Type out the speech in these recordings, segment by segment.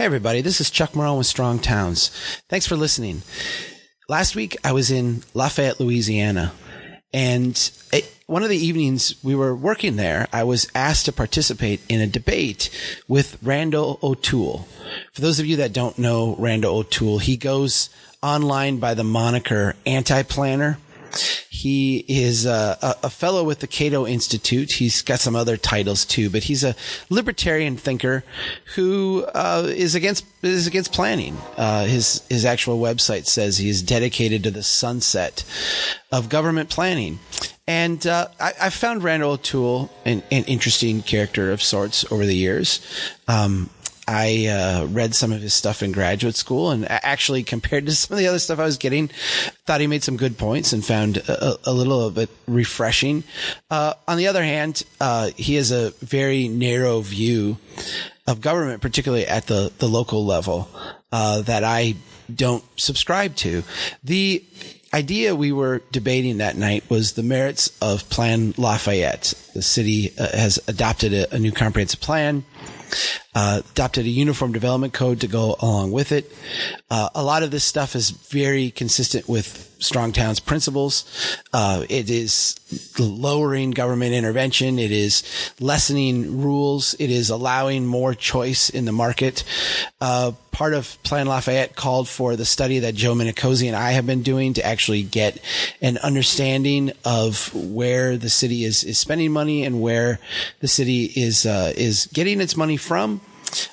Hey, everybody, this is Chuck Marohn with Strong Towns. Thanks for listening. Last week, I was in Lafayette, Louisiana, and it, one of the evenings we were working there, I was asked to participate in a debate with Randal O'Toole. For those of you that don't know Randal O'Toole, he goes online by the moniker Anti Planner. He is a, a, fellow with the Cato Institute. He's got some other titles too, but he's a libertarian thinker who uh, is against is against planning. Uh, his his actual website says he is dedicated to the sunset of government planning. And uh, I, I, found Randal O'Toole an, an, interesting character of sorts over the years. Um, I uh, read some of his stuff in graduate school and actually compared to some of the other stuff I was getting, thought he made some good points and found a, a little bit refreshing. Uh, on the other hand, uh, he has a very narrow view of government, particularly at the, the local level, uh, that I don't subscribe to. The idea we were debating that night was the merits of Plan Lafayette. The city uh, has adopted a, a new comprehensive plan uh, adopted a uniform development code to go along with it. Uh, a lot of this stuff is very consistent with Strong Towns principles. Uh, it is lowering government intervention. It is lessening rules. It is allowing more choice in the market. Uh, part of Plan Lafayette called for the study that Joe Minicozzi and I have been doing to actually get an understanding of where the city is, is spending money and where the city is, uh, is getting its money from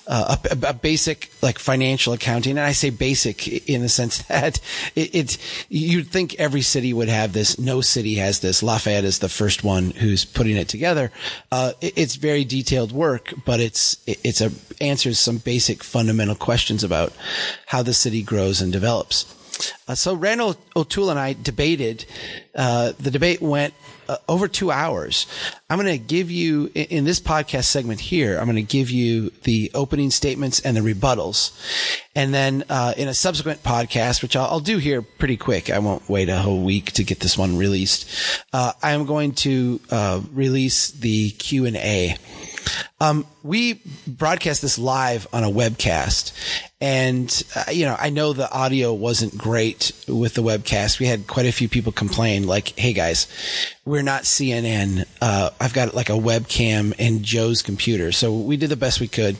uh, a, a, basic like financial accounting, and I say basic in the sense that it, it's you'd think every city would have this. No city has this. Lafayette is the first one who's putting it together. Uh, it, it's very detailed work, but it's it, it's a answers some basic fundamental questions about how the city grows and develops. Uh, so Randal O'Toole and I debated. Uh, the debate went uh, over two hours. I'm going to give you in this podcast segment here. I'm going to give you the opening statements and the rebuttals, and then uh, in a subsequent podcast, which I'll, I'll, do here pretty quick. I won't wait a whole week to get this one released. Uh, I am going to uh, release the Q and A. Um, we broadcast this live on a webcast, and uh, you know, I know the audio wasn't great with the webcast. We had quite a few people complain, like, "Hey guys, we're not CNN. Uh, I've got like a webcam and Joe's computer, so we did the best we could."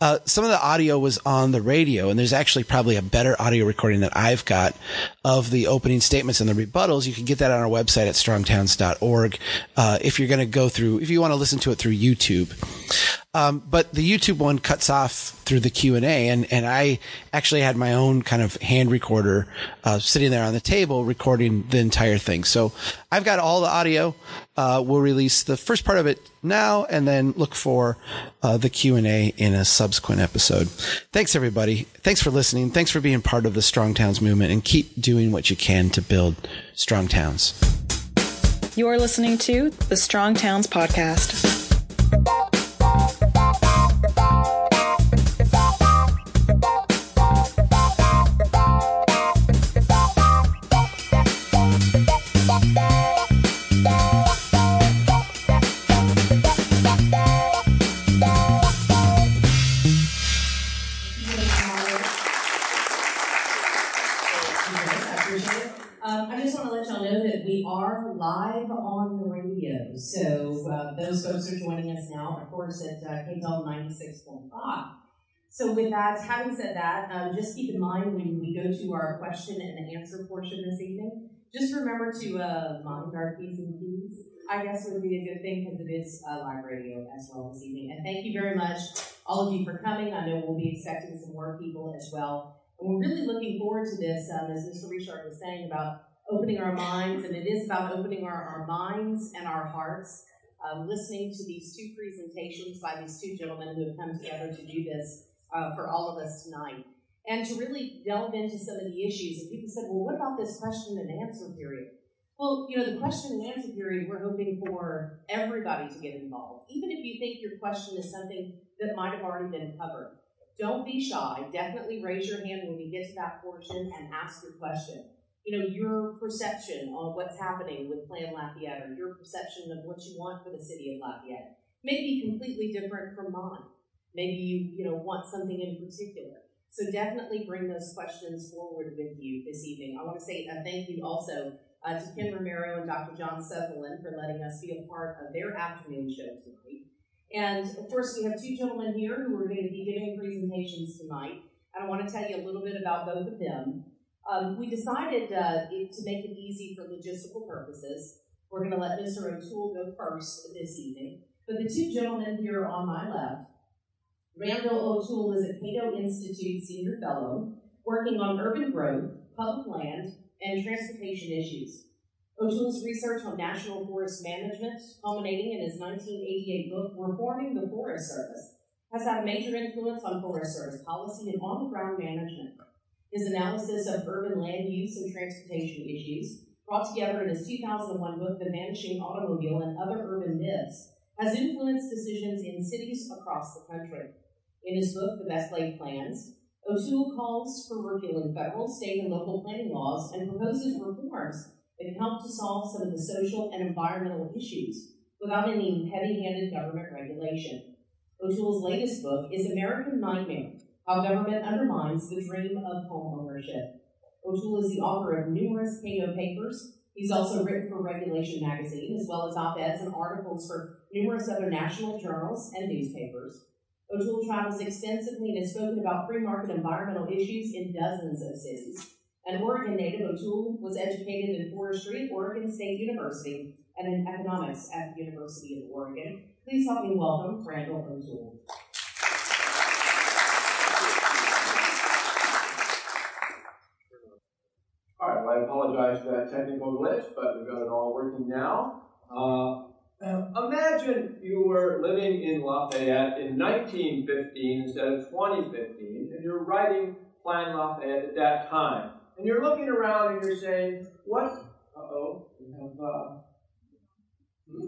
Uh, some of the audio was on the radio, and there's actually probably a better audio recording that I've got of the opening statements and the rebuttals. You can get that on our website at strongtowns.org. Uh, if you're going to go through, if you want to listen to it through YouTube. Um, but the YouTube one cuts off through the Q and A, and and I actually had my own kind of hand recorder uh, sitting there on the table recording the entire thing. So I've got all the audio. Uh, we'll release the first part of it now, and then look for uh, the Q and A in a subsequent episode. Thanks everybody. Thanks for listening. Thanks for being part of the Strong Towns movement, and keep doing what you can to build strong towns. You're listening to the Strong Towns podcast. So uh, those folks are joining us now, of course, at uh, KPEL 96.5. So with that, having said that, um, just keep in mind when we go to our question and answer portion this evening, just remember to uh, mind our P's and Q's. I guess would be a good thing because it is uh, live radio as well this evening. And thank you very much, all of you, for coming. I know we'll be expecting some more people as well. And we're really looking forward to this, um, as Mr. Richard was saying, about opening our minds, and it is about opening our, our minds and our hearts. Um, listening to these two presentations by these two gentlemen who have come together to do this uh, for all of us tonight, and to really delve into some of the issues. And people said, well, what about this question and answer period? Well, you know, the question and answer period, we're hoping for everybody to get involved. Even if you think your question is something that might have already been covered, don't be shy. Definitely raise your hand when we get to that portion and ask your question you know, your perception on what's happening with Plan Lafayette or your perception of what you want for the city of Lafayette may be completely different from mine. Maybe you, you know, want something in particular. So definitely bring those questions forward with you this evening. I want to say a thank you also uh, to Ken Romero and Dr. John Sutherland for letting us be a part of their afternoon show tonight. And of course, we have two gentlemen here who are going to be giving presentations tonight. And I want to tell you a little bit about both of them. Um, we decided uh, it, to make it easy for logistical purposes. We're going to let Mr. O'Toole go first this evening. But the two gentlemen here on my left, Randal O'Toole is a Cato Institute Senior Fellow working on urban growth, public land, and transportation issues. O'Toole's research on national forest management, culminating in his 1988 book, Reforming the Forest Service, has had a major influence on Forest Service policy and on-the-ground management. His analysis of urban land use and transportation issues, brought together in his 2001 book, The Vanishing Automobile and Other Urban Myths, has influenced decisions in cities across the country. In his book, The Best Laid Plans, O'Toole calls for repealing federal, state, and local planning laws and proposes reforms that can help to solve some of the social and environmental issues without any heavy-handed government regulation. O'Toole's latest book is American Nightmare, How Government Undermines the Dream of Home Ownership. O'Toole is the author of numerous Cato papers. He's also written for Regulation Magazine, as well as op-eds and articles for numerous other national journals and newspapers. O'Toole travels extensively and has spoken about free market environmental issues in dozens of cities. An Oregon native, O'Toole was educated in forestry at Oregon State University and in economics at the University of Oregon. Please help me welcome Randal O'Toole. All right, well, I apologize for that technical glitch, but we've got it all working now. Uh, imagine you were living in Lafayette in 1915 instead of 2015, and you're writing Plan Lafayette at that time. And you're looking around and you're saying, what? Uh oh, we have. Uh, hmm?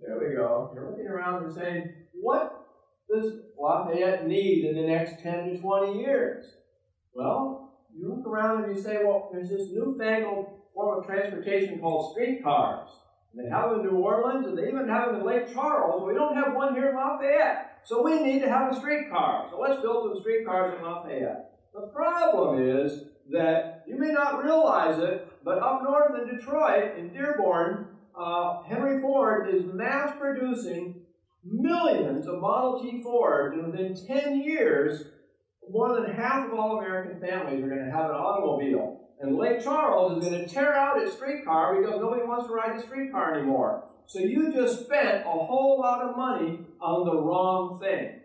There we go. You're looking around and saying, what does Lafayette need in the next 10 to 20 years? Well, you look around and you say, well, there's this newfangled form of transportation called streetcars. And they have them in New Orleans, and they even have them in Lake Charles. We don't have one here in Lafayette. So we need to have a streetcar. So let's build some streetcars in Lafayette. The problem is that you may not realize it, but up north in Detroit, in Dearborn, uh, Henry Ford is mass producing millions of Model T Fords, and within 10 years, more than half of all American families are going to have an automobile. And Lake Charles is going to tear out its streetcar because nobody wants to ride the streetcar anymore. So you just spent a whole lot of money on the wrong thing.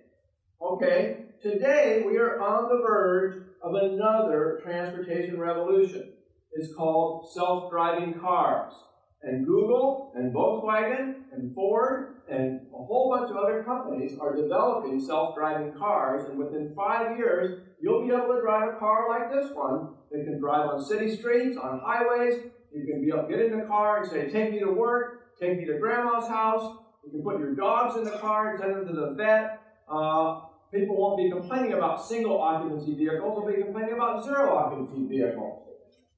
Okay, today we are on the verge of another transportation revolution. It's called self-driving cars. And Google and Volkswagen and Ford and a whole bunch of other companies are developing self-driving cars. And within five years, you'll be able to drive a car like this one that can drive on city streets, on highways. You can be able get in the car and say, take me to work, take me to grandma's house. You can put your dogs in the car and send them to the vet. Uh, people won't be complaining about single occupancy vehicles, they'll be complaining about zero occupancy vehicles.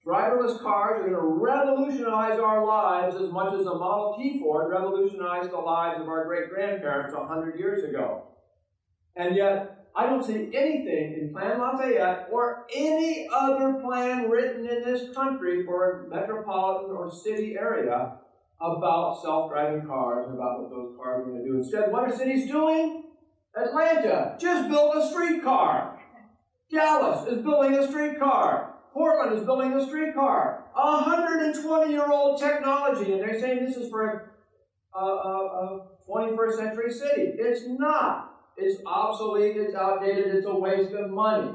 Driverless cars are going to revolutionize our lives as much as the Model T Ford revolutionized the lives of our great grandparents 100 years ago. And yet, I don't see anything in Plan Lafayette or any other plan written in this country for a metropolitan or city area about self-driving cars and about what those cars are going to do. Instead, what are cities doing? Atlanta just built a streetcar. Dallas is building a streetcar. Portland is building a streetcar. A 120 year old technology, and they're saying this is for a, a, a 21st century city. It's not. It's obsolete, it's outdated, it's a waste of money.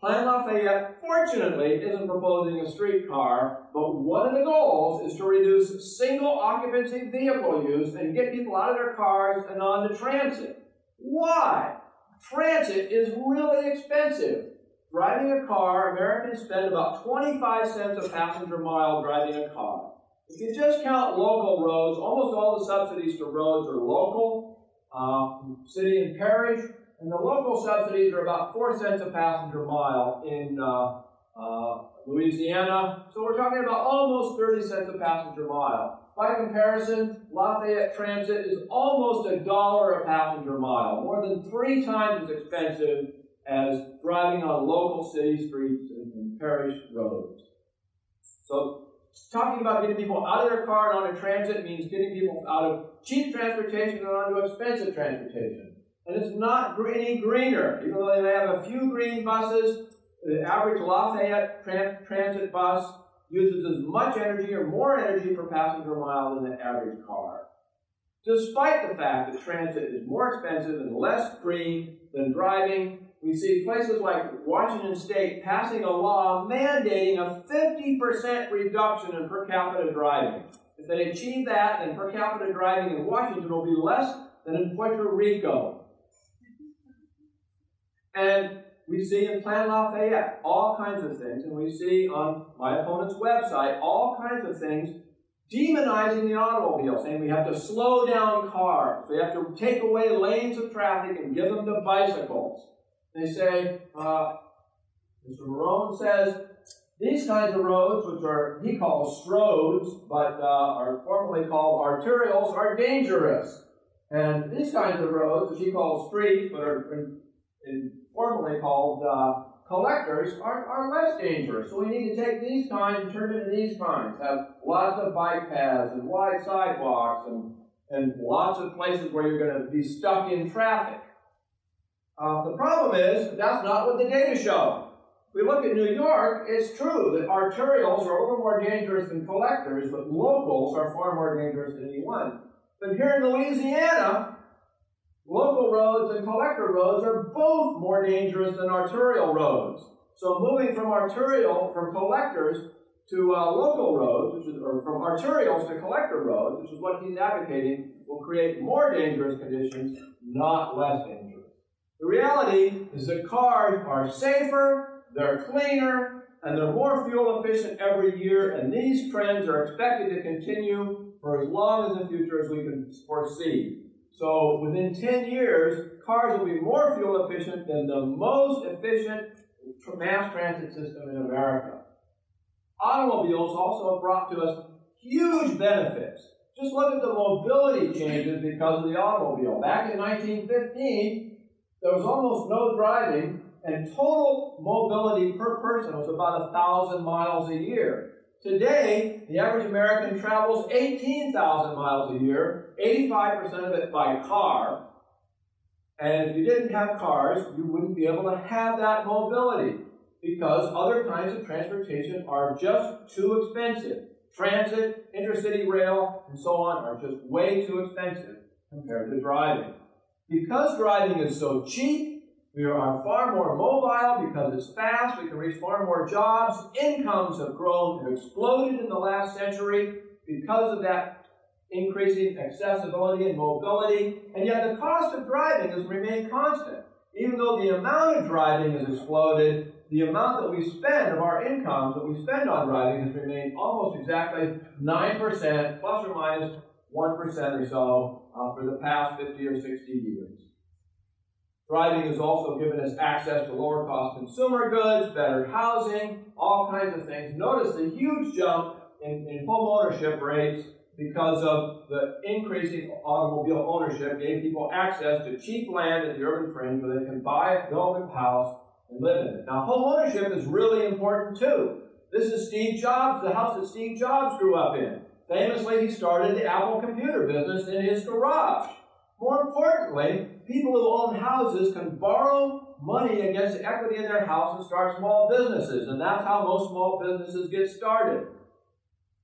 Plan Lafayette, fortunately, isn't proposing a streetcar, but one of the goals is to reduce single occupancy vehicle use and get people out of their cars and onto transit. Why? Transit is really expensive. Driving a car, Americans spend about 25 cents a passenger mile driving a car. If you just count local roads, almost all the subsidies to roads are local, uh, city and parish, and the local subsidies are about 4 cents a passenger mile in uh, uh, Louisiana. So we're talking about almost 30 cents a passenger mile. By comparison, Lafayette Transit is almost a dollar a passenger mile, more than three times as expensive as driving on local city streets and, parish roads. So, talking about getting people out of their car and onto transit means getting people out of cheap transportation and onto expensive transportation. And it's not any greener, even though they have a few green buses. The average Lafayette transit bus uses as much energy or more energy per passenger mile than the average car. Despite the fact that transit is more expensive and less green than driving, we see places like Washington State passing a law mandating a 50% reduction in per capita driving. If they achieve that, then per capita driving in Washington will be less than in Puerto Rico. And we see in Plan Lafayette all kinds of things, and we see on my opponent's website all kinds of things demonizing the automobile, saying we have to slow down cars, we have to take away lanes of traffic and give them to bicycles. They say, uh, Mr. Marohn says, these kinds of roads, which are he calls stroads, but uh, are formerly called arterials, are dangerous. And these kinds of roads, which he calls streets, but are in, in formerly called uh, collectors, are, are less dangerous. So we need to take these kinds and turn into these kinds. Have lots of bike paths and wide sidewalks and, and lots of places where you're going to be stuck in traffic. Uh, the problem is that's not what the data show. If we look at New York, it's true that arterials are a little more dangerous than collectors, but locals are far more dangerous than E1. But here in Louisiana, local roads and collector roads are both more dangerous than arterial roads. So moving from arterial, from collectors to uh, local roads, which is, or from arterials to collector roads, which is what he's advocating, will create more dangerous conditions, not less dangerous. The reality is that cars are safer, they're cleaner, and they're more fuel efficient every year, and these trends are expected to continue for as long as the future as we can foresee. So within 10 years, cars will be more fuel efficient than the most efficient mass transit system in America. Automobiles also brought to us huge benefits. Just look at the mobility changes because of the automobile. Back in 1915, there was almost no driving, and total mobility per person was about a thousand miles a year. Today, the average American travels 18,000 miles a year, 85% of it by car. And if you didn't have cars, you wouldn't be able to have that mobility because other kinds of transportation are just too expensive. Transit, intercity rail, and so on are just way too expensive compared to driving. Because driving is so cheap, we are far more mobile because it's fast, we can reach far more jobs. Incomes have grown, have exploded in the last century because of that increasing accessibility and mobility. And yet the cost of driving has remained constant. Even though the amount of driving has exploded, the amount that we spend of our incomes that we spend on driving has remained almost exactly 9%, plus or minus 1% or so uh, for the past 50 or 60 years. Driving has also given us access to lower cost consumer goods, better housing, all kinds of things. Notice the huge jump in, in home ownership rates because of the increasing automobile ownership gave people access to cheap land at the urban fringe where they can buy, build a house, and live in it. Now, home ownership is really important too. This is Steve Jobs, the house that Steve Jobs grew up in. Famously, he started the Apple computer business in his garage. More importantly, people who own houses can borrow money against the equity in their house and start small businesses, and that's how most small businesses get started.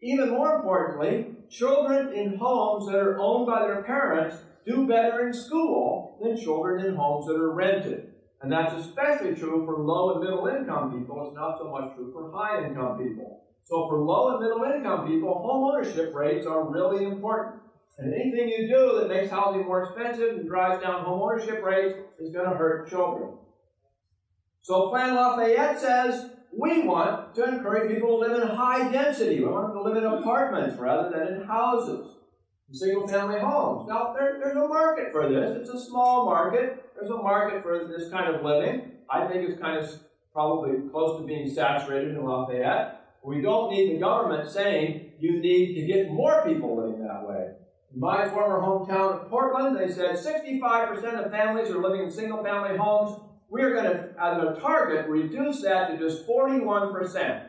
Even more importantly, children in homes that are owned by their parents do better in school than children in homes that are rented. And that's especially true for low and middle income people. It's not so much true for high income people. So for low and middle income people, home ownership rates are really important. And anything you do that makes housing more expensive and drives down home ownership rates is going to hurt children. So Plan Lafayette says we want to encourage people to live in high density. We want them to live in apartments rather than in houses, in single family homes. Now, there, there's a market for this. It's a small market. There's a market for this kind of living. I think it's kind of probably close to being saturated in Lafayette. We don't need the government saying you need to get more people living that way. In my former hometown of Portland, they said 65% of families are living in single family homes. We're going to, as a target, reduce that to just 41%.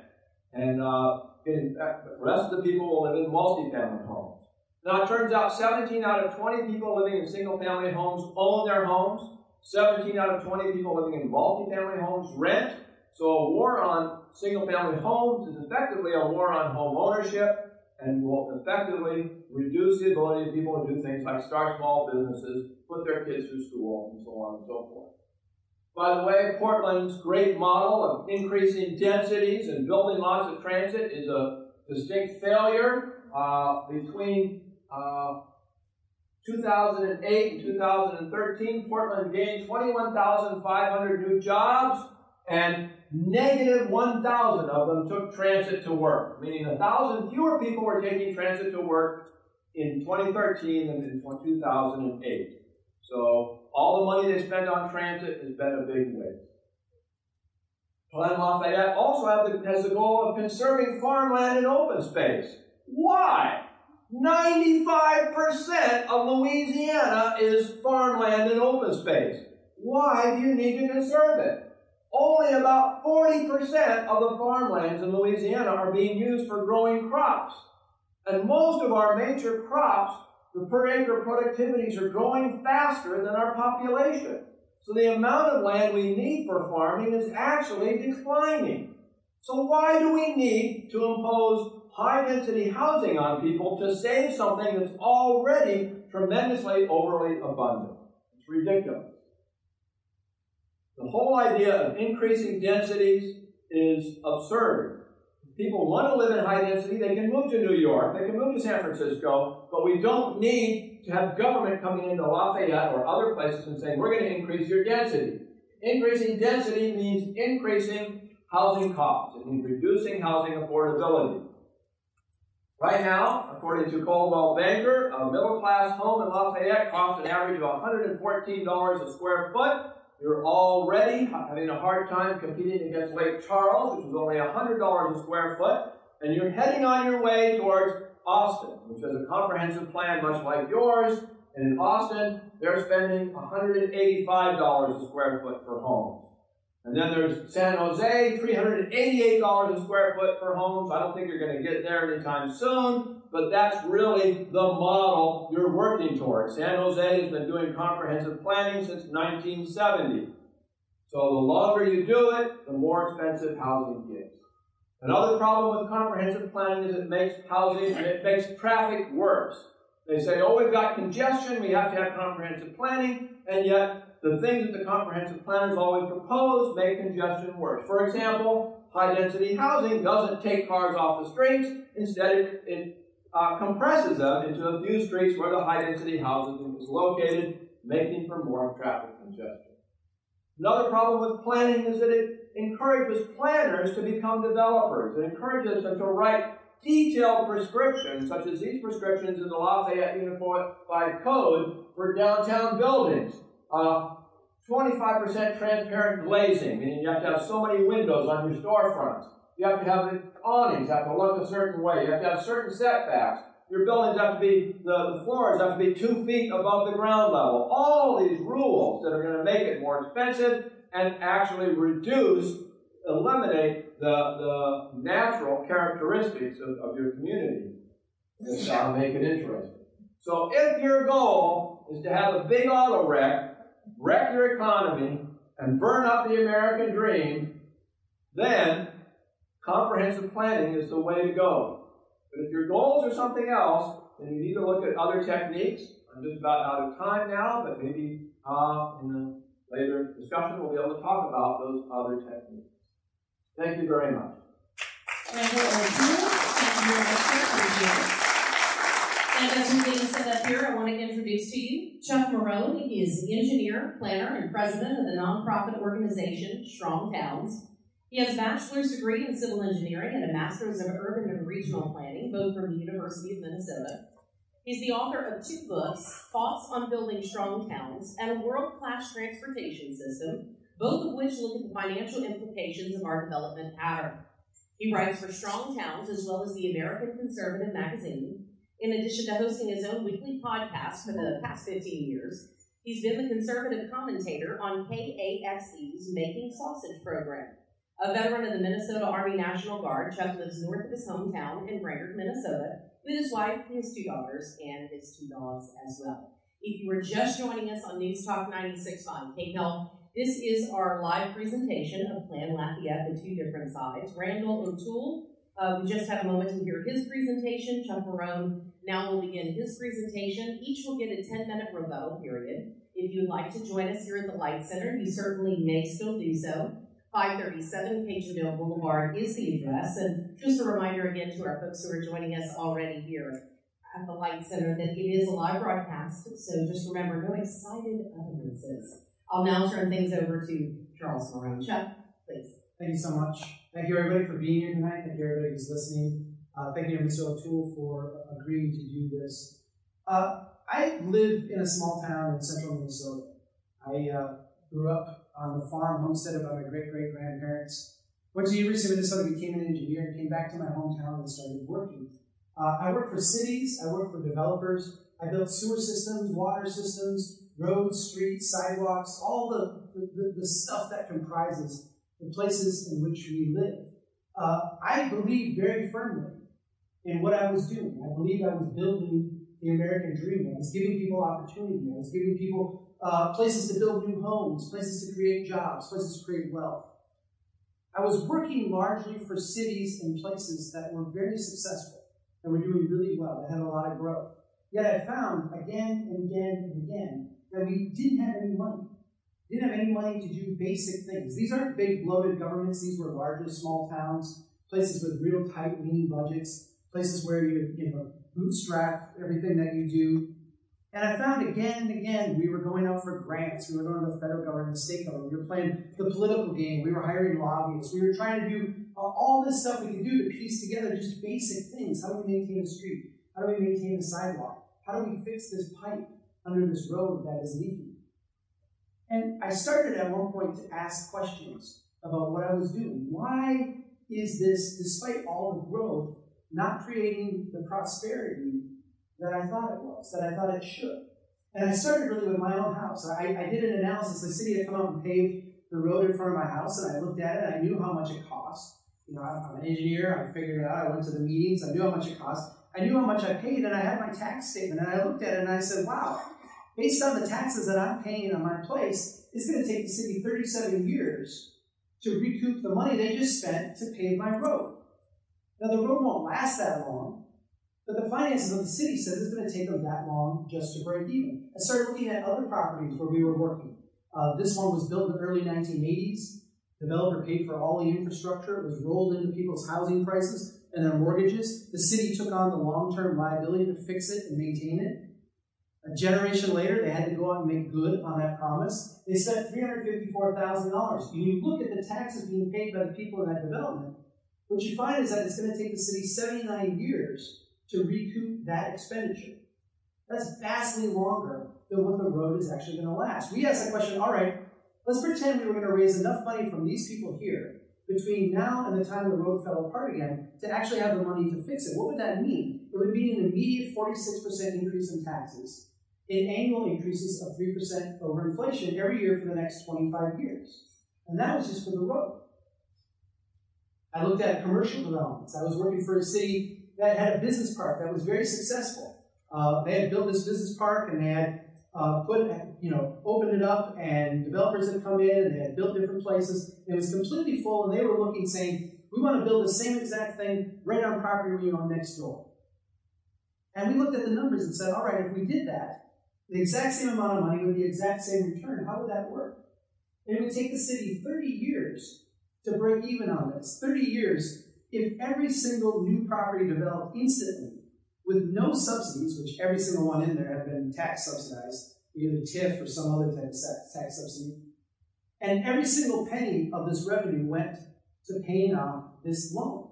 And uh, in, the rest of the people will live in multi-family homes. Now, it turns out 17 out of 20 people living in single family homes own their homes. 17 out of 20 people living in multi-family homes rent. So a war on single-family homes is effectively a war on home ownership and will effectively reduce the ability of people to do things like start small businesses, put their kids through school, and so on and so forth. By the way, Portland's great model of increasing densities and building lots of transit is a distinct failure. Uh, between uh, 2008 and 2013, Portland gained 21,500 new jobs, and negative 1,000 of them took transit to work, meaning 1,000 fewer people were taking transit to work in 2013 than in 2008. So all the money they spend on transit has been a big waste. Plan Lafayette also the, has the goal of conserving farmland and open space. Why? 95% of Louisiana is farmland and open space. Why do you need to conserve it? Only about 40% of the farmlands in Louisiana are being used for growing crops. And most of our major crops, the per acre productivities are growing faster than our population. So the amount of land we need for farming is actually declining. So why do we need to impose high density housing on people to save something that's already tremendously overly abundant. It's ridiculous. The whole idea of increasing densities is absurd. If people want to live in high density, they can move to New York, they can move to San Francisco, but we don't need to have government coming into Lafayette or other places and saying, we're going to increase your density. Increasing density means increasing housing costs. It means reducing housing affordability. Right now, according to Coldwell Banker, a middle class home in Lafayette costs an average of $114 a square foot. You're already having a hard time competing against Lake Charles, which is only $100 a square foot, and you're heading on your way towards Austin, which has a comprehensive plan much like yours. And in Austin, they're spending $185 a square foot for homes. And then there's San Jose, $388 a square foot for homes. I don't think you're going to get there anytime soon, but that's really the model you're working towards. San Jose has been doing comprehensive planning since 1970. So the longer you do it, the more expensive housing gets. Another problem with comprehensive planning is it makes housing, it makes traffic worse. They say, oh, we've got congestion, we have to have comprehensive planning, and yet the things that the comprehensive planners always propose make congestion worse. For example, high density housing doesn't take cars off the streets, instead, it, it uh, compresses them into a few streets where the high density housing is located, making for more traffic congestion. Another problem with planning is that it encourages planners to become developers. It encourages them to write detailed prescriptions, such as these prescriptions in the Lafayette Unified Code for downtown buildings. Uh, 25% transparent glazing, meaning you have to have so many windows on your storefronts. You have to have awnings have to look a certain way. You have to have certain setbacks. Your buildings have to be, the, the floors have to be two feet above the ground level. All these rules that are going to make it more expensive and actually reduce, eliminate the, the natural characteristics of, of your community that to make it interesting. So if your goal is to have a big auto wreck wreck your economy, and burn up the American dream, then comprehensive planning is the way to go. But if your goals are something else, then you need to look at other techniques. I'm just about out of time now, but maybe uh, in a later discussion we'll be able to talk about those other techniques. Thank you very much. Thank you, and as we're getting set up here, I want to introduce to you Chuck Marohn. He is the engineer, planner, and president of the nonprofit organization Strong Towns. He has a bachelor's degree in civil engineering and a master's of urban and regional planning, both from the University of Minnesota. He's the author of two books, Thoughts on Building Strong Towns and a World-Class Transportation System, both of which look at the financial implications of our development pattern. He writes for Strong Towns as well as the American Conservative magazine, In addition to hosting his own weekly podcast for the past 15 years, he's been the conservative commentator on KAXE's Making Sausage program. A veteran of the Minnesota Army National Guard, Chuck lives north of his hometown in Brainerd, Minnesota, with his wife, his two daughters, and his two dogs as well. If you are just joining us on News Talk 96.5 KPEL, this is our live presentation of Plan Lafayette, the two different sides. Randal O'Toole, uh, we just had a moment to hear his presentation. Chuck Marohn now will begin his presentation. Each will get a 10-minute rebuttal period. If you'd like to join us here at the Light Center, you certainly may still do so. 537 Cajun Boulevard is the address. And just a reminder again to our folks who are joining us already here at the Light Center that it is a live broadcast. So just remember, no excited utterances. I'll now turn things over to Charles Marohn. Chuck, please. Thank you so much. Thank you everybody for being here tonight. Thank you everybody who's listening. Uh, thank you Mr. O'Toole for agreeing to do this. Uh, I live in a small town in central Minnesota. I uh, grew up on the farm homestead of my great great grandparents. Went to University of Minnesota, became an engineer, and came back to my hometown and started working. Uh, I worked for cities, I worked for developers, I built sewer systems, water systems, roads, streets, sidewalks, all the, the, the stuff that comprises the places in which we live. Uh, I believed very firmly in what I was doing. I believed I was building the American dream. I was giving people opportunity. I was giving people uh, places to build new homes, places to create jobs, places to create wealth. I was working largely for cities and places that were very successful and were doing really well, that had a lot of growth. Yet I found again and again and again that we didn't have any money. Didn't have any money to do basic things. These aren't big bloated governments. These were largely small towns, places with real tight, lean budgets, places where you, you know, bootstrap everything that you do. And I found again and again we were going out for grants. We were going to the federal government, the state government. We were playing the political game. We were hiring lobbyists. We were trying to do all this stuff we could do to piece together just basic things. How do we maintain a street? How do we maintain a sidewalk? How do we fix this pipe under this road that is leaking? And I started at one point to ask questions about what I was doing. Why is this, despite all the growth, not creating the prosperity that I thought it was, that I thought it should? And I started really with my own house. I, I did an analysis. The city had come out and paved the road in front of my house, and I looked at it, I knew how much it cost. You know, I'm an engineer. I figured it out. I went to the meetings. I knew how much it cost. I knew how much I paid, and I had my tax statement. And I looked at it, and I said, "Wow, based on the taxes that I'm paying on my place, it's going to take the city 37 years to recoup the money they just spent to pave my road. Now, the road won't last that long, but the finances of the city says it's going to take them that long just to break even. I started looking at other properties where we were working. Uh, this one was built in the early 1980s. Developer paid for all the infrastructure. It was rolled into people's housing prices and their mortgages. The city took on the long-term liability to fix it and maintain it. A generation later, they had to go out and make good on that promise. They spent $354,000. You look at the taxes being paid by the people in that development, what you find is that it's going to take the city 79 years to recoup that expenditure. That's vastly longer than what the road is actually going to last. We asked the question, all right, let's pretend we were going to raise enough money from these people here between now and the time the road fell apart again to actually have the money to fix it. What would that mean? It would mean an immediate 46% increase in taxes in annual increases of 3% over inflation every year for the next 25 years. And that was just for the road. I looked at commercial developments. I was working for a city that had a business park that was very successful. Uh, they had built this business park and they had uh, put, you know, opened it up and developers had come in and they had built different places. It was completely full and they were looking saying, we want to build the same exact thing right on property we own next door. And we looked at the numbers and said, all right, if we did that, the exact same amount of money with the exact same return. How would that work? It would take the city 30 years to break even on this. 30 years if every single new property developed instantly with no subsidies, which every single one in there had been tax subsidized, either TIF or some other type of tax subsidy, and every single penny of this revenue went to paying off this loan.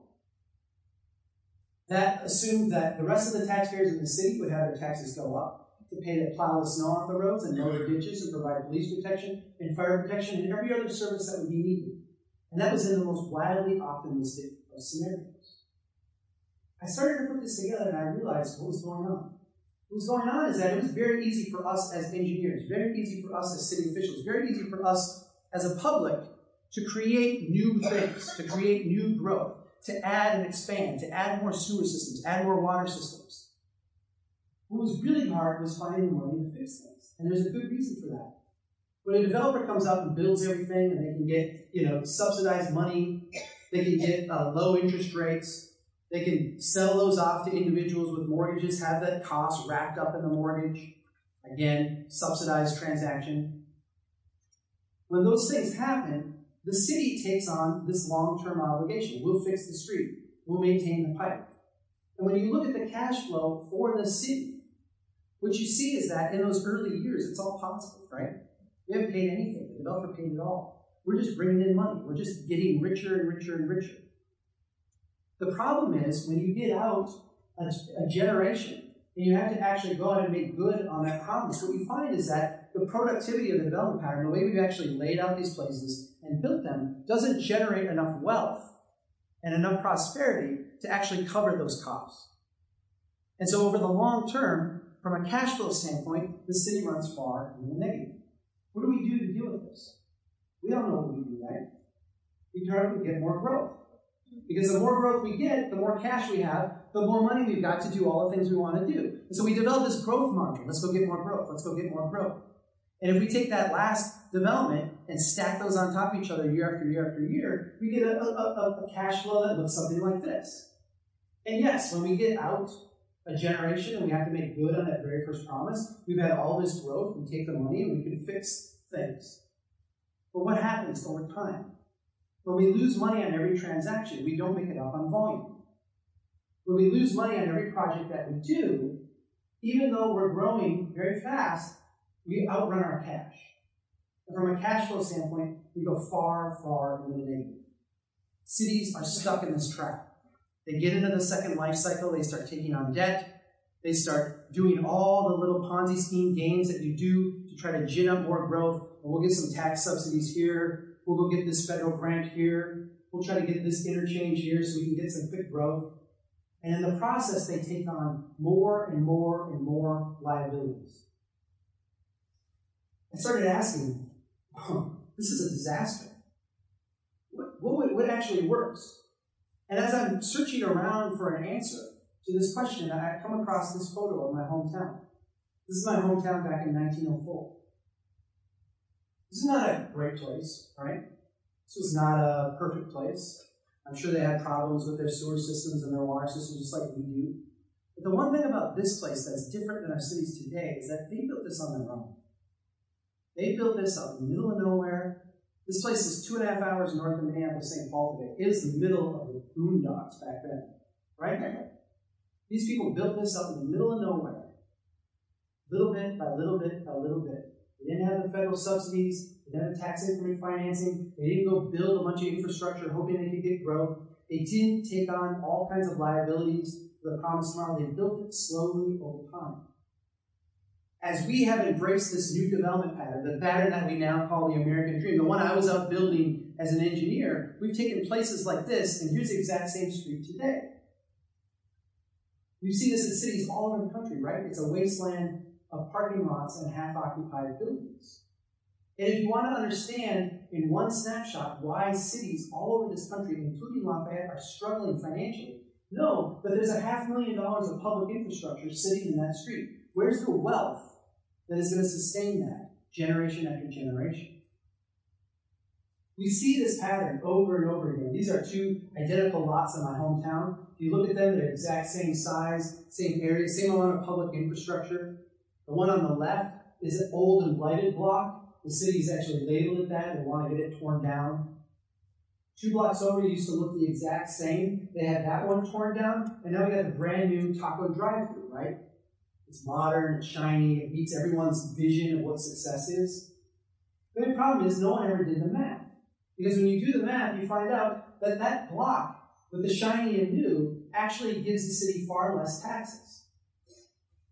That assumed that the rest of the taxpayers in the city would have their taxes go up to pay to plow the snow off the roads and mow the ditches and provide police protection and fire protection and every other service that would be needed. And that was in the most wildly optimistic of scenarios. I started to put this together and I realized what was going on. What was going on is that it was very easy for us as engineers, very easy for us as city officials, very easy for us as a public to create new things, to create new growth, to add and expand, to add more sewer systems, add more water systems. What was really hard was finding the money to fix things. And there's a good reason for that. When a developer comes out and builds everything and they can get, you know, subsidized money, they can get uh, low interest rates, they can sell those off to individuals with mortgages, have that cost wrapped up in the mortgage. Again, subsidized transaction. When those things happen, the city takes on this long-term obligation. We'll fix the street. We'll maintain the pipe. And when you look at the cash flow for the city, what you see is that in those early years, it's all positive, right? We haven't paid anything. The developer paid it all. We're just bringing in money. We're just getting richer and richer and richer. The problem is when you get out a, a generation and you have to actually go out and make good on that promise, what you find is that the productivity of the development pattern, the way we've actually laid out these places and built them, doesn't generate enough wealth and enough prosperity to actually cover those costs. And so over the long term, from a cash flow standpoint, the city runs far in the negative. What do we do to deal with this? We don't know what we do, right? We try to get more growth. Because the more growth we get, the more cash we have, the more money we've got to do all the things we want to do. And so we develop this growth mantra. Let's go get more growth. Let's go get more growth. And if we take that last development and stack those on top of each other year after year after year, we get a, a, a cash flow that looks something like this. And yes, when we get out a generation and we have to make good on that very first promise, we've had all this growth, we take the money and we can fix things. But what happens over time? When we lose money on every transaction, we don't make it up on volume. When we lose money on every project that we do, even though we're growing very fast, we outrun our cash. And from a cash flow standpoint, we go far, far into the negative. Cities are stuck in this trap. They get into the second life cycle, they start taking on debt, they start doing all the little Ponzi scheme games that you do try to gin up more growth. And we'll get some tax subsidies here, we'll go get this federal grant here, we'll try to get this interchange here so we can get some quick growth. And in the process, they take on more and more and more liabilities. I started asking, this is a disaster. What, what, what actually works? And as I'm searching around for an answer to this question, I come across this photo of my hometown. This is my hometown back in 1904. This is not a great place, right? This was not a perfect place. I'm sure they had problems with their sewer systems and their water systems just like we do. But the one thing about this place that's different than our cities today is that they built this on their own. They built this out in the middle of nowhere. This place is two and a half hours north of Minneapolis, St. Paul today. It is the middle of the boondocks back then, right? These people built this up in the middle of nowhere, little bit by little bit by little bit. They didn't have the federal subsidies. They didn't have tax increment financing. They didn't go build a bunch of infrastructure hoping they could get growth. They didn't take on all kinds of liabilities for the promised tomorrow. They built it slowly over time. As we have embraced this new development pattern, the pattern that we now call the American Dream, the one I was out building as an engineer, we've taken places like this, and here's the exact same street today. You see this in cities all over the country, right? It's a wasteland of parking lots and half occupied buildings. And if you want to understand in one snapshot why cities all over this country, including Lafayette, are struggling financially, know that there's a half million dollars of public infrastructure sitting in that street. Where's the wealth that is going to sustain that generation after generation? We see this pattern over and over again. These are two identical lots in my hometown. If you look at them, they're exact same size, same area, same amount of public infrastructure. The one on the left is an old and blighted block. The city's actually labeled it that. They want to get it torn down. Two blocks over used to look the exact same. They had that one torn down, and now we got the brand new taco drive-through, right? It's modern, it's shiny, it meets everyone's vision of what success is. The only problem is no one ever did the math. Because when you do the math, you find out that that block with the shiny and new actually gives the city far less taxes.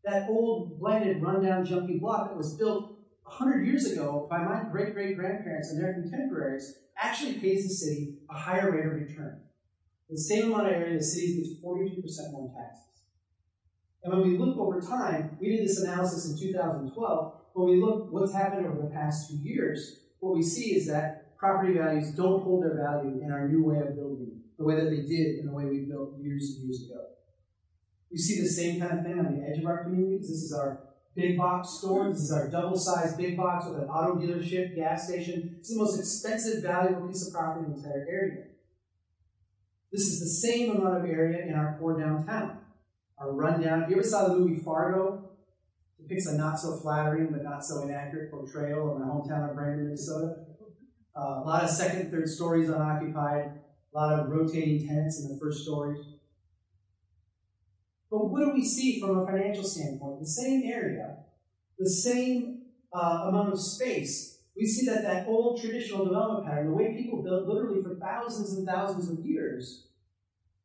That old, blighted, rundown, junky block that was built 100 years ago by my great great grandparents and their contemporaries actually pays the city a higher rate of return. The same amount of area, the city gets 42% more taxes. And when we look over time, we did this analysis in 2012. When we look what's happened over the past two years, what we see is that property values don't hold their value in our new way of building, the way that they did in the way we built years and years ago. We see the same kind of thing on the edge of our communities. This is our big box store. This is our double-sized big box with an auto dealership, gas station. It's the most expensive, valuable piece of property in the entire area. This is the same amount of area in our core downtown. Our rundown. If you ever saw the movie Fargo, it depicts a not so flattering but not so inaccurate portrayal of my hometown of Brainerd, Minnesota. Uh, a lot of second, third stories unoccupied, a lot of rotating tenants in the first stories. But what do we see from a financial standpoint? The same area, the same uh, amount of space. We see that that old traditional development pattern, the way people built literally for thousands and thousands of years,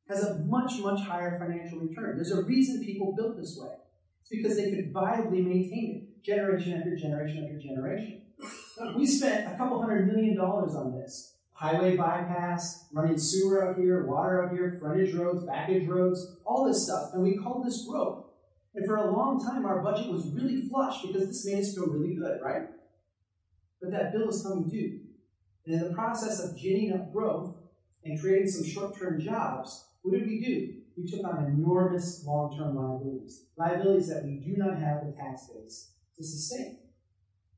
has a much, much higher financial return. There's a reason people built this way. It's because they could viably maintain it generation after generation after generation. We spent a couple hundred million dollars on this highway bypass, running sewer out here, water out here, frontage roads, backage roads, all this stuff. And we called this growth. And for a long time, our budget was really flush because this made us feel really good, right? But that bill is coming due. And in the process of ginning up growth and creating some short term jobs, what did we do? We took on enormous long term liabilities, liabilities that we do not have the tax base to sustain.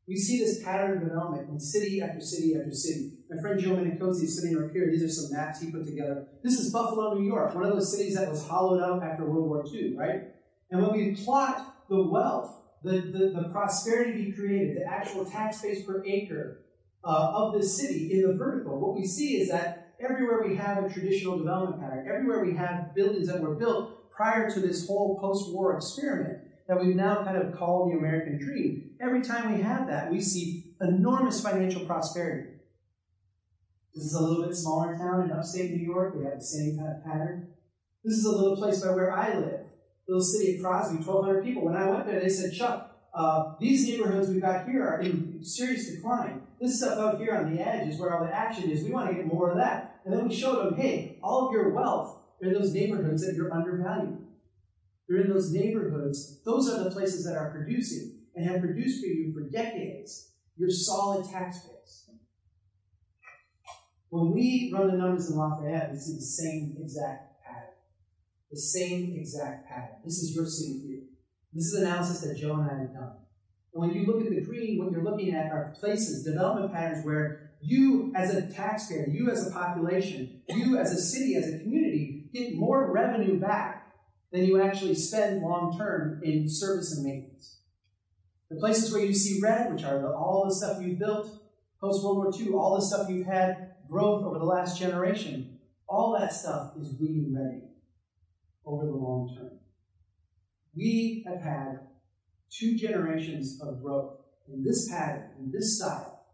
We see this pattern of development in city after city after city. My friend Joe Minicozzi is sitting right here. These are some maps he put together. This is Buffalo, New York, one of those cities that was hollowed out after World War II, right? And when we plot the wealth, the, the, the prosperity he created, the actual tax base per acre uh, of this city in the vertical, what we see is that everywhere we have a traditional development pattern, everywhere we have buildings that were built prior to this whole post-war experiment, that we've now kind of called the American dream. Every time we have that, we see enormous financial prosperity. This is a little bit smaller town in upstate New York. We have the same kind of pattern. This is a little place by where I live, little city of Crosby, 1,200 people. When I went there, they said, Chuck, uh, these neighborhoods we've got here are in serious decline. This stuff out here on the edge is where all the action is. We want to get more of that. And then we showed them, hey, all of your wealth are in those neighborhoods that you're undervalued. They're in those neighborhoods. Those are the places that are producing and have produced for you for decades your solid tax base. When we run the numbers in Lafayette, we see the same exact pattern. The same exact pattern. This is your city here. This is analysis that Joe and I have done. And when you look at the green, what you're looking at are places, development patterns where you as a taxpayer, you as a population, you as a city, as a community, get more revenue back than you actually spend long term in service and maintenance. The places where you see red, which are the, all the stuff you've built post World War II, all the stuff you've had growth over the last generation, all that stuff is bleeding ready over the long term. We have had two generations of growth in this pattern, in this style,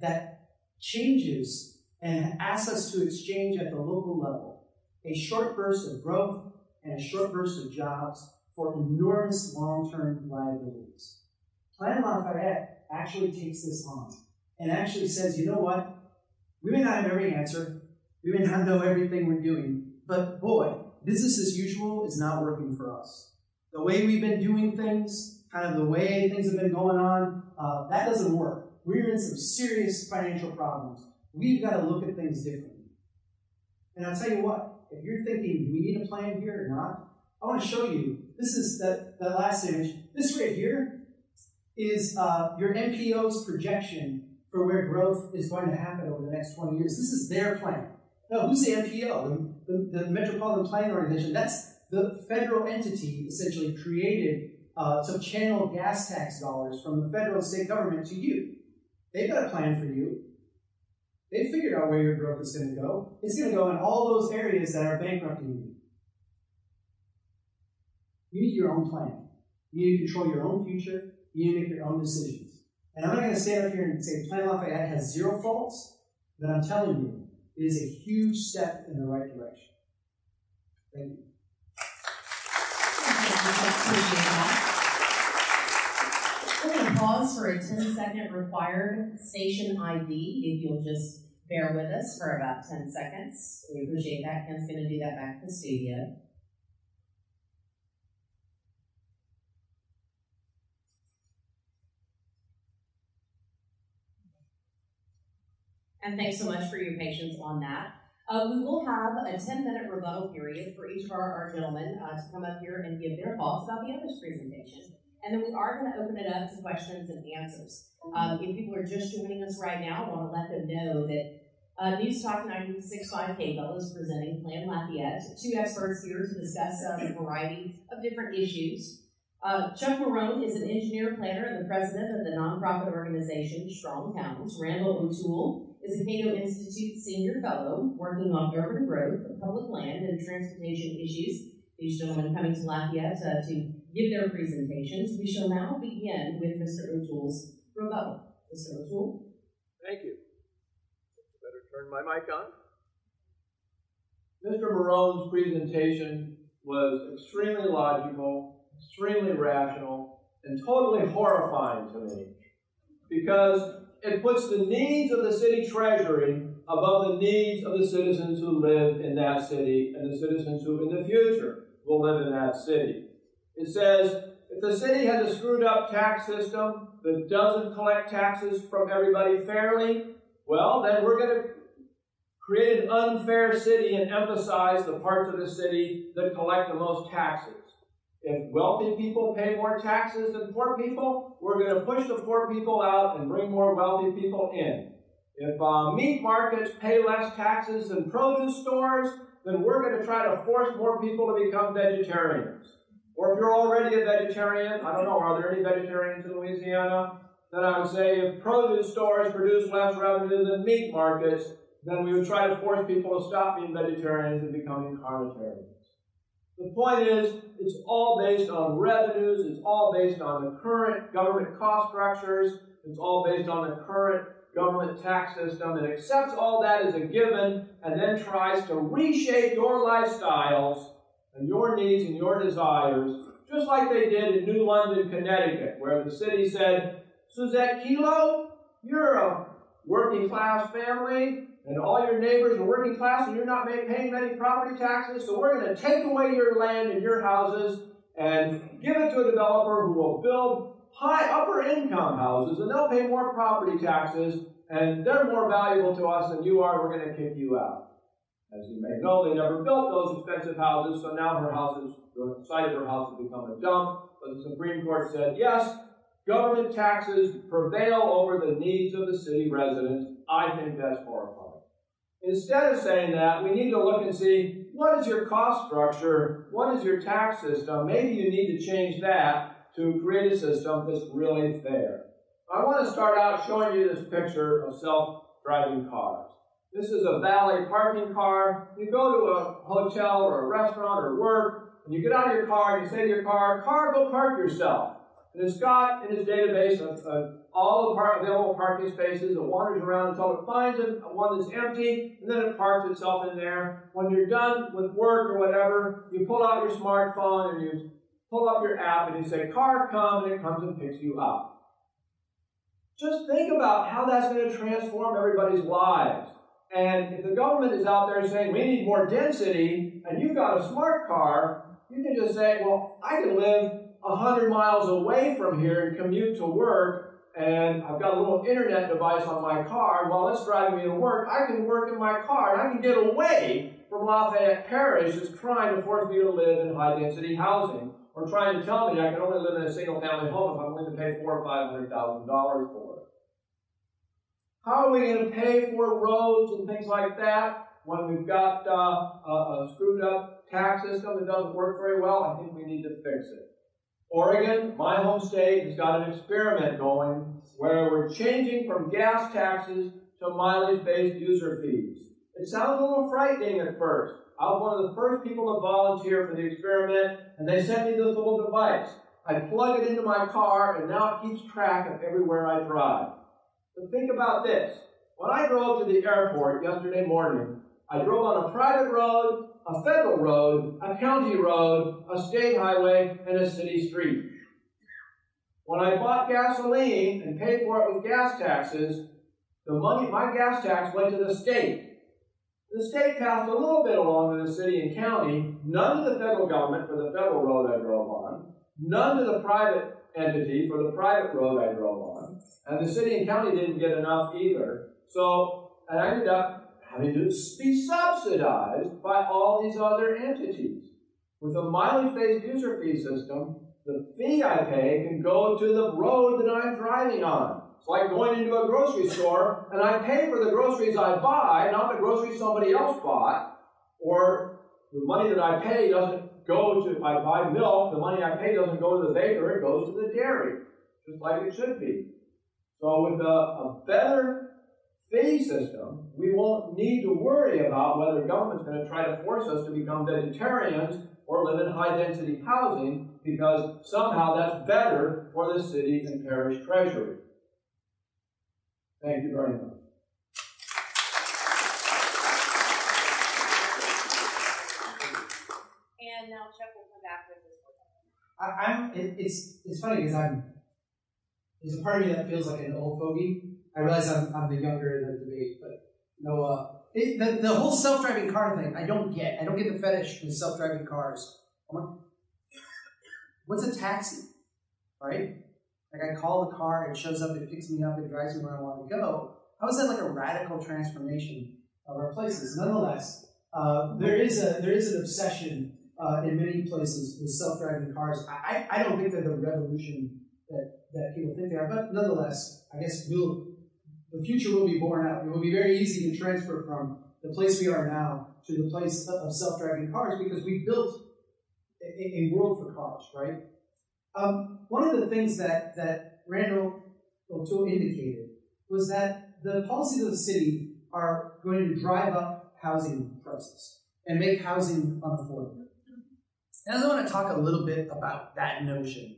that changes and asks us to exchange at the local level a short burst of growth and a short burst of jobs for enormous long-term liabilities. Plan Lafayette actually takes this on and actually says, you know what? We may not have every answer. We may not know everything we're doing, but boy, business as usual is not working for us. The way we've been doing things, kind of the way things have been going on, uh, that doesn't work. We're in some serious financial problems. We've got to look at things differently. And I'll tell you what, if you're thinking, we need a plan here or not? I want to show you. This is that, that last image. This right here is uh, your MPO's projection for where growth is going to happen over the next 20 years. This is their plan. No, who's the MPO? The, the, the Metropolitan Planning Organization. That's the federal entity essentially created uh, to channel gas tax dollars from the federal and state government to you. They've got a plan for you. They figured out where your growth is going to go. It's going to go in all those areas that are bankrupting you. You need your own plan. You need to control your own future. You need to make your own decisions. And I'm not going to stand up here and say Plan Lafayette has zero faults, but I'm telling you, it is a huge step in the right direction. Thank you. We're going to pause for a 10 second required station ID if you'll just bear with us for about 10 seconds. We appreciate that. Ken's going to do that back in the studio. And thanks so much for your patience on that. Uh, we will have a 10 minute rebuttal period for each of our, our gentlemen uh, to come up here and give their thoughts about the other's presentation. And then we are going to open it up to questions and answers. Um, if people are just joining us right now, I want to let them know that uh, News Talk 965 KPEL is presenting Plan Lafayette. Two experts here to discuss uh, a variety of different issues. Uh, Chuck Marohn is an engineer planner and the president of the nonprofit organization Strong Towns. Randal O'Toole is a Cato Institute Senior Fellow working on urban growth, public land, and transportation issues. These gentlemen coming to Lafayette uh, to give their presentations. We shall now begin with Mr. O'Toole's rebuttal. Mr. O'Toole. Thank you. Better turn my mic on. Mr. Marohn's presentation was extremely logical, extremely rational, and totally horrifying to me because it puts the needs of the city treasury above the needs of the citizens who live in that city and the citizens who in the future will live in that city. It says, if the city has a screwed up tax system that doesn't collect taxes from everybody fairly, well, then we're going to create an unfair city and emphasize the parts of the city that collect the most taxes. If wealthy people pay more taxes than poor people, we're going to push the poor people out and bring more wealthy people in. If uh, meat markets pay less taxes than produce stores, then we're going to try to force more people to become vegetarians. Or if you're already a vegetarian, I don't know, are there any vegetarians in Louisiana? Then I would say if produce stores produce less revenue than meat markets, then we would try to force people to stop being vegetarians and becoming carnitarians. The point is, it's all based on revenues, it's all based on the current government cost structures, it's all based on the current government tax system, and accepts all that as a given, and then tries to reshape your lifestyles and your needs and your desires, just like they did in New London, Connecticut, where the city said, Susette Kelo, you're a working class family, and all your neighbors are working class and you're not paying many property taxes, so we're going to take away your land and your houses and give it to a developer who will build high upper income houses and they'll pay more property taxes and they're more valuable to us than you are, we're going to kick you out. As you may know, they never built those expensive houses, so now her house is, the site of her house has become a dump. But the Supreme Court said, yes, government taxes prevail over the needs of the city residents. I think that's horrifying. Instead of saying that, we need to look and see what is your cost structure? What is your tax system? Maybe you need to change that to create a system that's really fair. I want to start out showing you this picture of self-driving cars. This is a valet parking car. You go to a hotel or a restaurant or work, and you get out of your car and you say to your car, car, go park yourself. And it's got in its database a, a all the available parking spaces. It wanders around until it finds one that's empty, and then it parks itself in there. When you're done with work or whatever, you pull out your smartphone and you pull up your app and you say, car come, and it comes and picks you up. Just think about how that's going to transform everybody's lives. And if the government is out there saying we need more density, and you've got a smart car, you can just say, well, I can live 100 miles away from here and commute to work and I've got a little internet device on my car, while it's driving me to work, I can work in my car and I can get away from Lafayette Parish that's trying to force me to live in high density housing or trying to tell me I can only live in a single family home if I'm willing to pay four or five hundred thousand dollars for it. How are we going to pay for roads and things like that when we've got uh, a, a screwed up tax system that doesn't work very well? I think we need to fix it. Oregon, my home state, has got an experiment going where we're changing from gas taxes to mileage-based user fees. It sounds a little frightening at first. I was one of the first people to volunteer for the experiment, and they sent me this little device. I plug it into my car, and now it keeps track of everywhere I drive. But think about this. When I drove to the airport yesterday morning, I drove on a private road a federal road, a county road, a state highway, and a city street. When I bought gasoline and paid for it with gas taxes, The money, my gas tax went to the state. The state passed a little bit along to the city and county, none to the federal government for the federal road I drove on, none to the private entity for the private road I drove on, and the city and county didn't get enough either. So I ended up having to be subsidized by all these other entities. With a mileage-based user fee system, the fee I pay can go to the road that I'm driving on. It's like going into a grocery store and I pay for the groceries I buy, not the groceries somebody else bought, or the money that I pay doesn't go to, if I buy milk, the money I pay doesn't go to the baker, it goes to the dairy, just like it should be. So with a, a better fee system, we won't need to worry about whether government's going to try to force us to become vegetarians or live in high density housing because somehow that's better for the city and parish treasury. Thank you very much. And now Chuck will come back with his I, I'm. It, it's it's funny because I'm. There's a part of me that feels like an old fogey. I realize I'm, I'm the younger in the debate, but no. It, the the whole self-driving car thing, I don't get. I don't get the fetish with self-driving cars. I'm like, what's a taxi, right? Like I call the car, it shows up, it picks me up, it drives me where I want to go. How is that like a radical transformation of our places? Nonetheless, uh, there is a there is an obsession uh, in many places with self-driving cars. I, I don't think they're the revolution that, that people think they are, but nonetheless, I guess we'll the future will be borne out. It will be very easy to transfer from the place we are now to the place of self-driving cars because we've built a, a world for cars, right? Um, one of the things that, that Randal O'Toole indicated was that the policies of the city are going to drive up housing prices and make housing unaffordable. And I want to talk a little bit about that notion.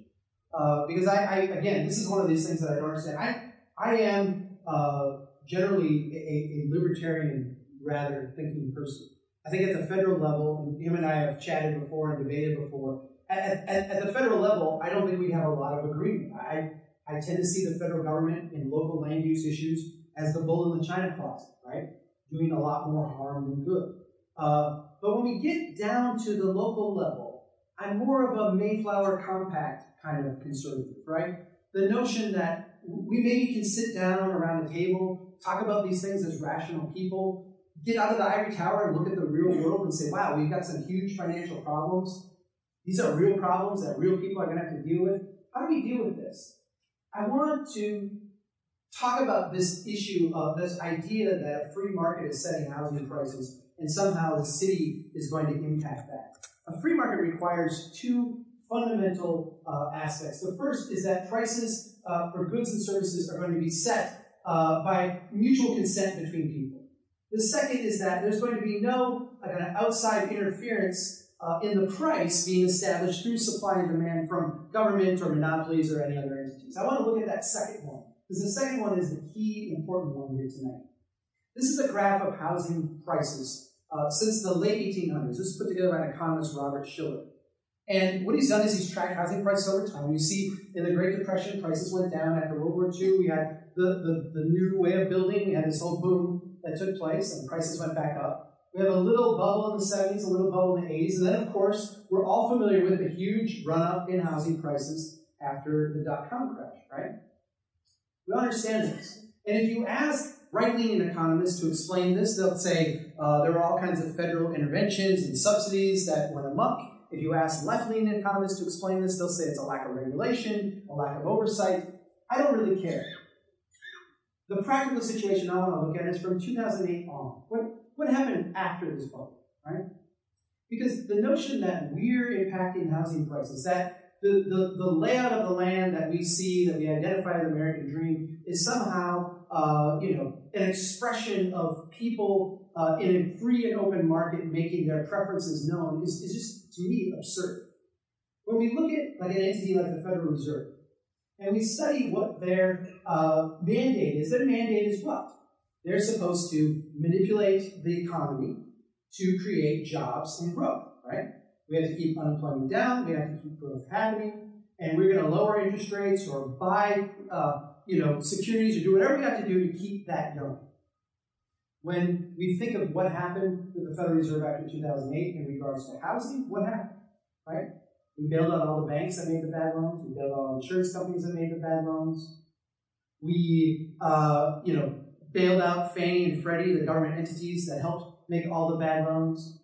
Uh, because I, I, again, this is one of these things that I don't understand. I, I am generally a, a, libertarian, rather thinking person. I think at the federal level, and him and I have chatted before and debated before, at, at, at, the federal level, I don't think we have a lot of agreement. I, I tend to see the federal government in local land use issues as the bull in the china closet, right? Doing a lot more harm than good. Uh, but when we get down to the local level, I'm more of a Mayflower Compact kind of conservative, right? The notion that we maybe can sit down around a table, talk about these things as rational people, get out of the ivory tower and look at the real world and say, wow, we've got some huge financial problems. These are real problems that real people are going to have to deal with. How do we deal with this? I want to talk about this issue of this idea that a free market is setting housing prices and somehow the city is going to impact that. A free market requires two fundamental uh, aspects. The first is that prices uh, for goods and services are going to be set uh, by mutual consent between people. The second is that there's going to be no like, outside interference uh, in the price being established through supply and demand from government or monopolies or any other entities. I want to look at that second one, because the second one is the key important one here tonight. This is a graph of housing prices uh, since the late 1800s. This was put together by an economist, Robert Shiller. And what he's done is he's tracked housing prices over time. You see, in the Great Depression, prices went down. After World War II, we had the, the, the new way of building. We had this whole boom that took place, and prices went back up. We have a little bubble in the 70s, a little bubble in the 80s, and then, of course, we're all familiar with the huge run up in housing prices after the dot com crash, right? We understand this. And if you ask right leaning economists to explain this, they'll say uh, there are all kinds of federal interventions and subsidies that went amok. If you ask left leaning economists to explain this, they'll say it's a lack of regulation, a lack of oversight. I don't really care. The practical situation I want to look at is from 2008 on. What, what happened after this bubble, right? Because the notion that we're impacting housing prices, that the, the, the layout of the land that we see, that we identify as the American dream, is somehow, uh, you know, an expression of people uh, in a free and open market making their preferences known is, is just, to me, absurd. When we look at like an entity like the Federal Reserve, and we study what their uh, mandate is, their mandate is what? They're supposed to manipulate the economy to create jobs and growth, right? We have to keep unemployment down, we have to keep growth happening, and we're going to lower interest rates or buy uh, you know, securities or do whatever we have to do to keep that going. When we think of what happened with the Federal Reserve Act of 2008 in regards to housing, what happened, right? We bailed out all the banks that made the bad loans. We bailed out all insurance companies that made the bad loans. We, uh, you know, bailed out Fannie and Freddie, the government entities that helped make all the bad loans.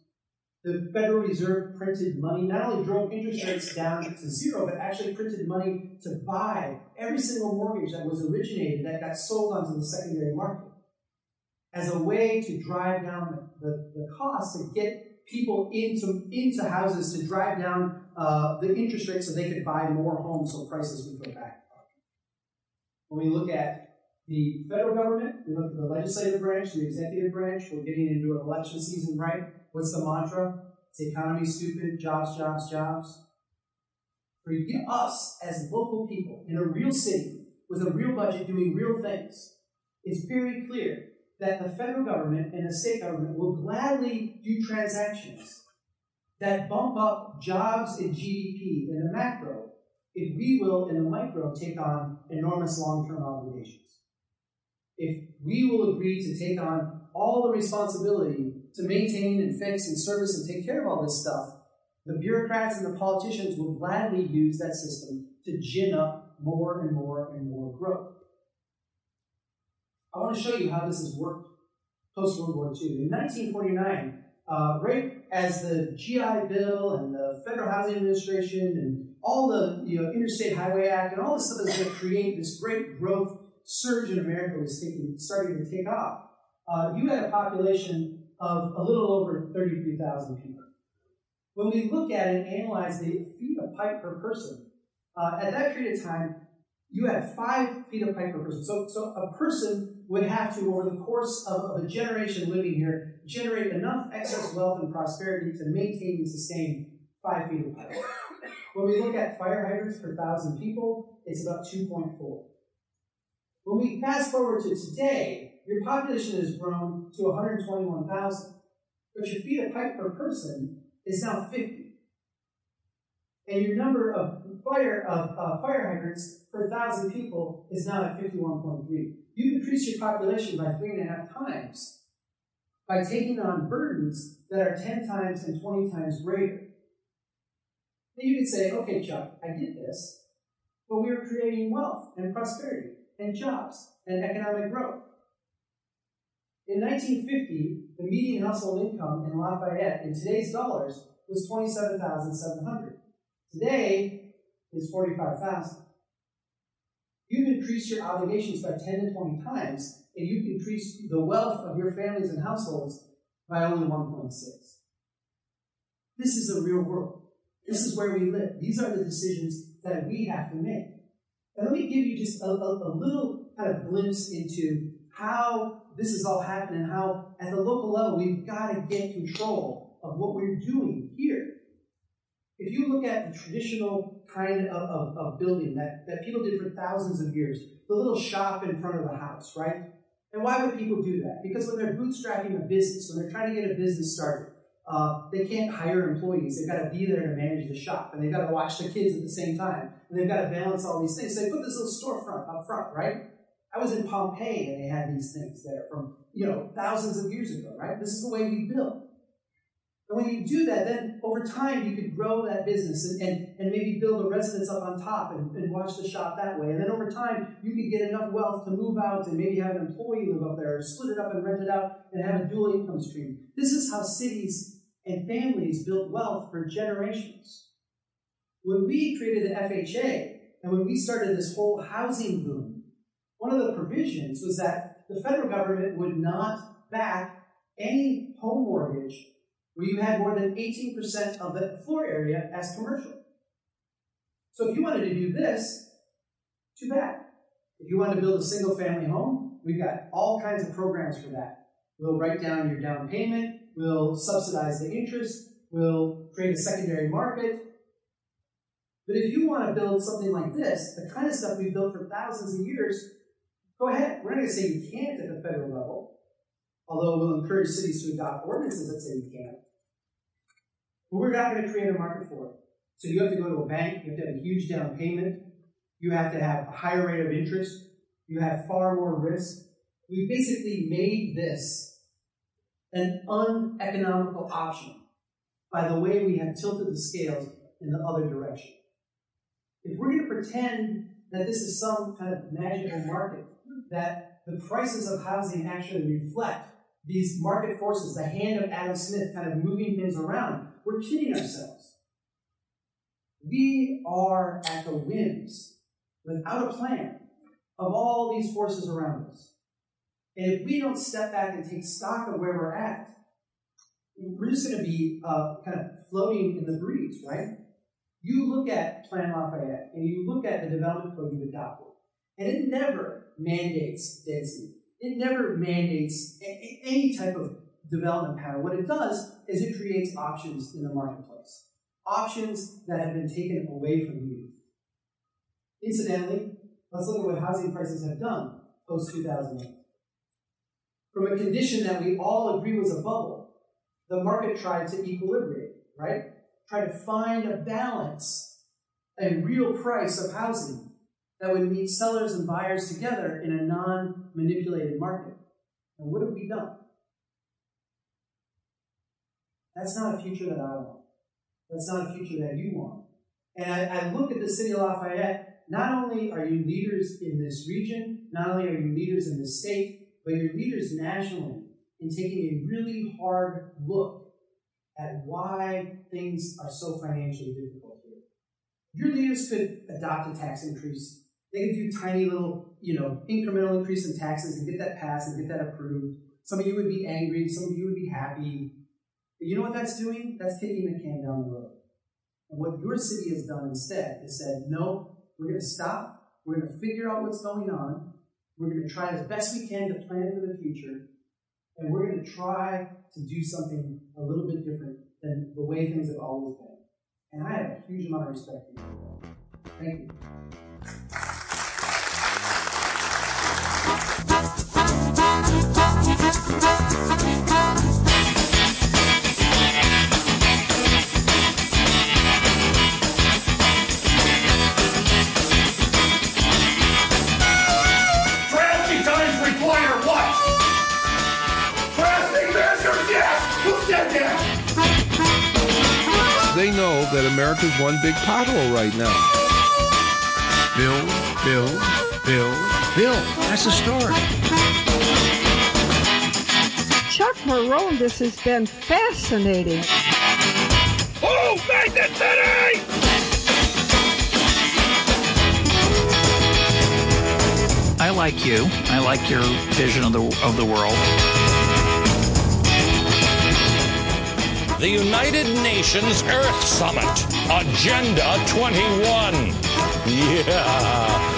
The Federal Reserve printed money, not only drove interest rates down to zero, but actually printed money to buy every single mortgage that was originated that got sold onto the secondary market as a way to drive down the, the, the cost to get people into, into houses to drive down uh, the interest rate so they could buy more homes so prices would go back. up. When we look at the federal government, we look at the legislative branch, the executive branch, we're getting into an election season, right? What's the mantra? It's the economy stupid, jobs, jobs, jobs. For us as local people in a real city with a real budget doing real things, it's very clear that the federal government and the state government will gladly do transactions that bump up jobs and GDP in the macro if we will, in the micro, take on enormous long term obligations. If we will agree to take on all the responsibility to maintain and fix and service and take care of all this stuff, the bureaucrats and the politicians will gladly use that system to gin up more and more and more growth. I want to show you how this has worked post World War II. In 1949, uh, right as the GI Bill and the Federal Housing Administration and all the you know, Interstate Highway Act and all this stuff is going to create this great growth surge in America was taking, starting to take off. Uh, you had a population of a little over 33,000 people. When we look at and analyze the feet of pipe per person, uh, at that period of time, you had five feet of pipe per person. So, so a person would have to, over the course of, of, a generation living here, generate enough excess wealth and prosperity to maintain and sustain five feet of pipe. When we look at fire hydrants per thousand people, it's about 2.4. When we fast forward to today, your population has grown to 121,000, but your feet of pipe per person is now 50. And your number of fire of uh, fire hydrants per thousand people is now at 51.3. You've increased your population by three and a half times by taking on burdens that are 10 times and 20 times greater. Then you could say, okay, Chuck, I get this, but we are creating wealth and prosperity and jobs and economic growth. In 1950, the median household income in Lafayette in today's dollars was 27,700. Today, it's 45,000. You've increased your obligations by 10 to 20 times, and you've increased the wealth of your families and households by only 1.6. This is a real world. This is where we live. These are the decisions that we have to make. And let me give you just a, a, a little kind of glimpse into how this is all happening, how at the local level we've got to get control of what we're doing here. If you look at the traditional kind of, of, of, building that, that people did for thousands of years, the little shop in front of the house, right? And why would people do that? Because when they're bootstrapping a business, when they're trying to get a business started, uh, they can't hire employees. They've got to be there to manage the shop, and they've got to watch the kids at the same time, and they've got to balance all these things. So they put this little storefront up front, right? I was in Pompeii, and they had these things there from you know thousands of years ago, right? This is the way we built. And when you do that, then over time you could grow that business and, and, and maybe build a residence up on top and, and watch the shop that way. And then over time you could get enough wealth to move out and maybe have an employee live up there or split it up and rent it out and have a dual income stream. This is how cities and families built wealth for generations. When we created the FHA and when we started this whole housing boom, one of the provisions was that the federal government would not back any home mortgage where you had more than 18% of the floor area as commercial. So if you wanted to do this, too bad. If you want to build a single family home, we've got all kinds of programs for that. We'll write down your down payment, we'll subsidize the interest, we'll create a secondary market. But if you want to build something like this, the kind of stuff we've built for thousands of years, go ahead. We're not going to say you can't at the federal level, although we'll encourage cities to adopt ordinances that say you can't. But we're not going to create a market for it. So you have to go to a bank, you have to have a huge down payment, you have to have a higher rate of interest, You have far more risk. We basically made this an uneconomical option by the way we have tilted the scales in the other direction. If we're going to pretend that this is some kind of magical market, that the prices of housing actually reflect these market forces, the hand of Adam Smith kind of moving things around, we're kidding ourselves. We are at the whims, without a plan, of all these forces around us. And if we don't step back and take stock of where we're at, we're just going to be uh, kind of floating in the breeze, right? You look at Plan Lafayette and you look at the development code you've adopted, and it never mandates density. It never mandates any type of development pattern. What it does is it creates options in the marketplace, options that have been taken away from you. Incidentally, let's look at what housing prices have done post 2008. From a condition that we all agree was a bubble, the market tried to equilibrate, right? Try to find a balance, a real price of housing that would meet sellers and buyers together in a non manipulated market. And what have we done? That's not a future that I want. That's not a future that you want. And I, I look at the city of Lafayette, not only are you leaders in this region, not only are you leaders in this state, but you're leaders nationally in taking a really hard look at why things are so financially difficult here. Your leaders could adopt a tax increase. They could do tiny little, you know, incremental increase in taxes and get that passed and get that approved. Some of you would be angry, some of you would be happy. But you know what that's doing? That's kicking the can down the road. And what your city has done instead is said, no, we're going to stop. We're going to figure out what's going on. We're going to try as best we can to plan for the future. And we're going to try to do something a little bit different than the way things have always been. And I have a huge amount of respect for you. Thank you. They know that America's one big pothole right now. Bill, Bill, Bill, Bill. That's the story. Marohn, this has been fascinating. Who made the city? I like you. I like your vision of the of the world. The United Nations Earth Summit, Agenda 21. Yeah.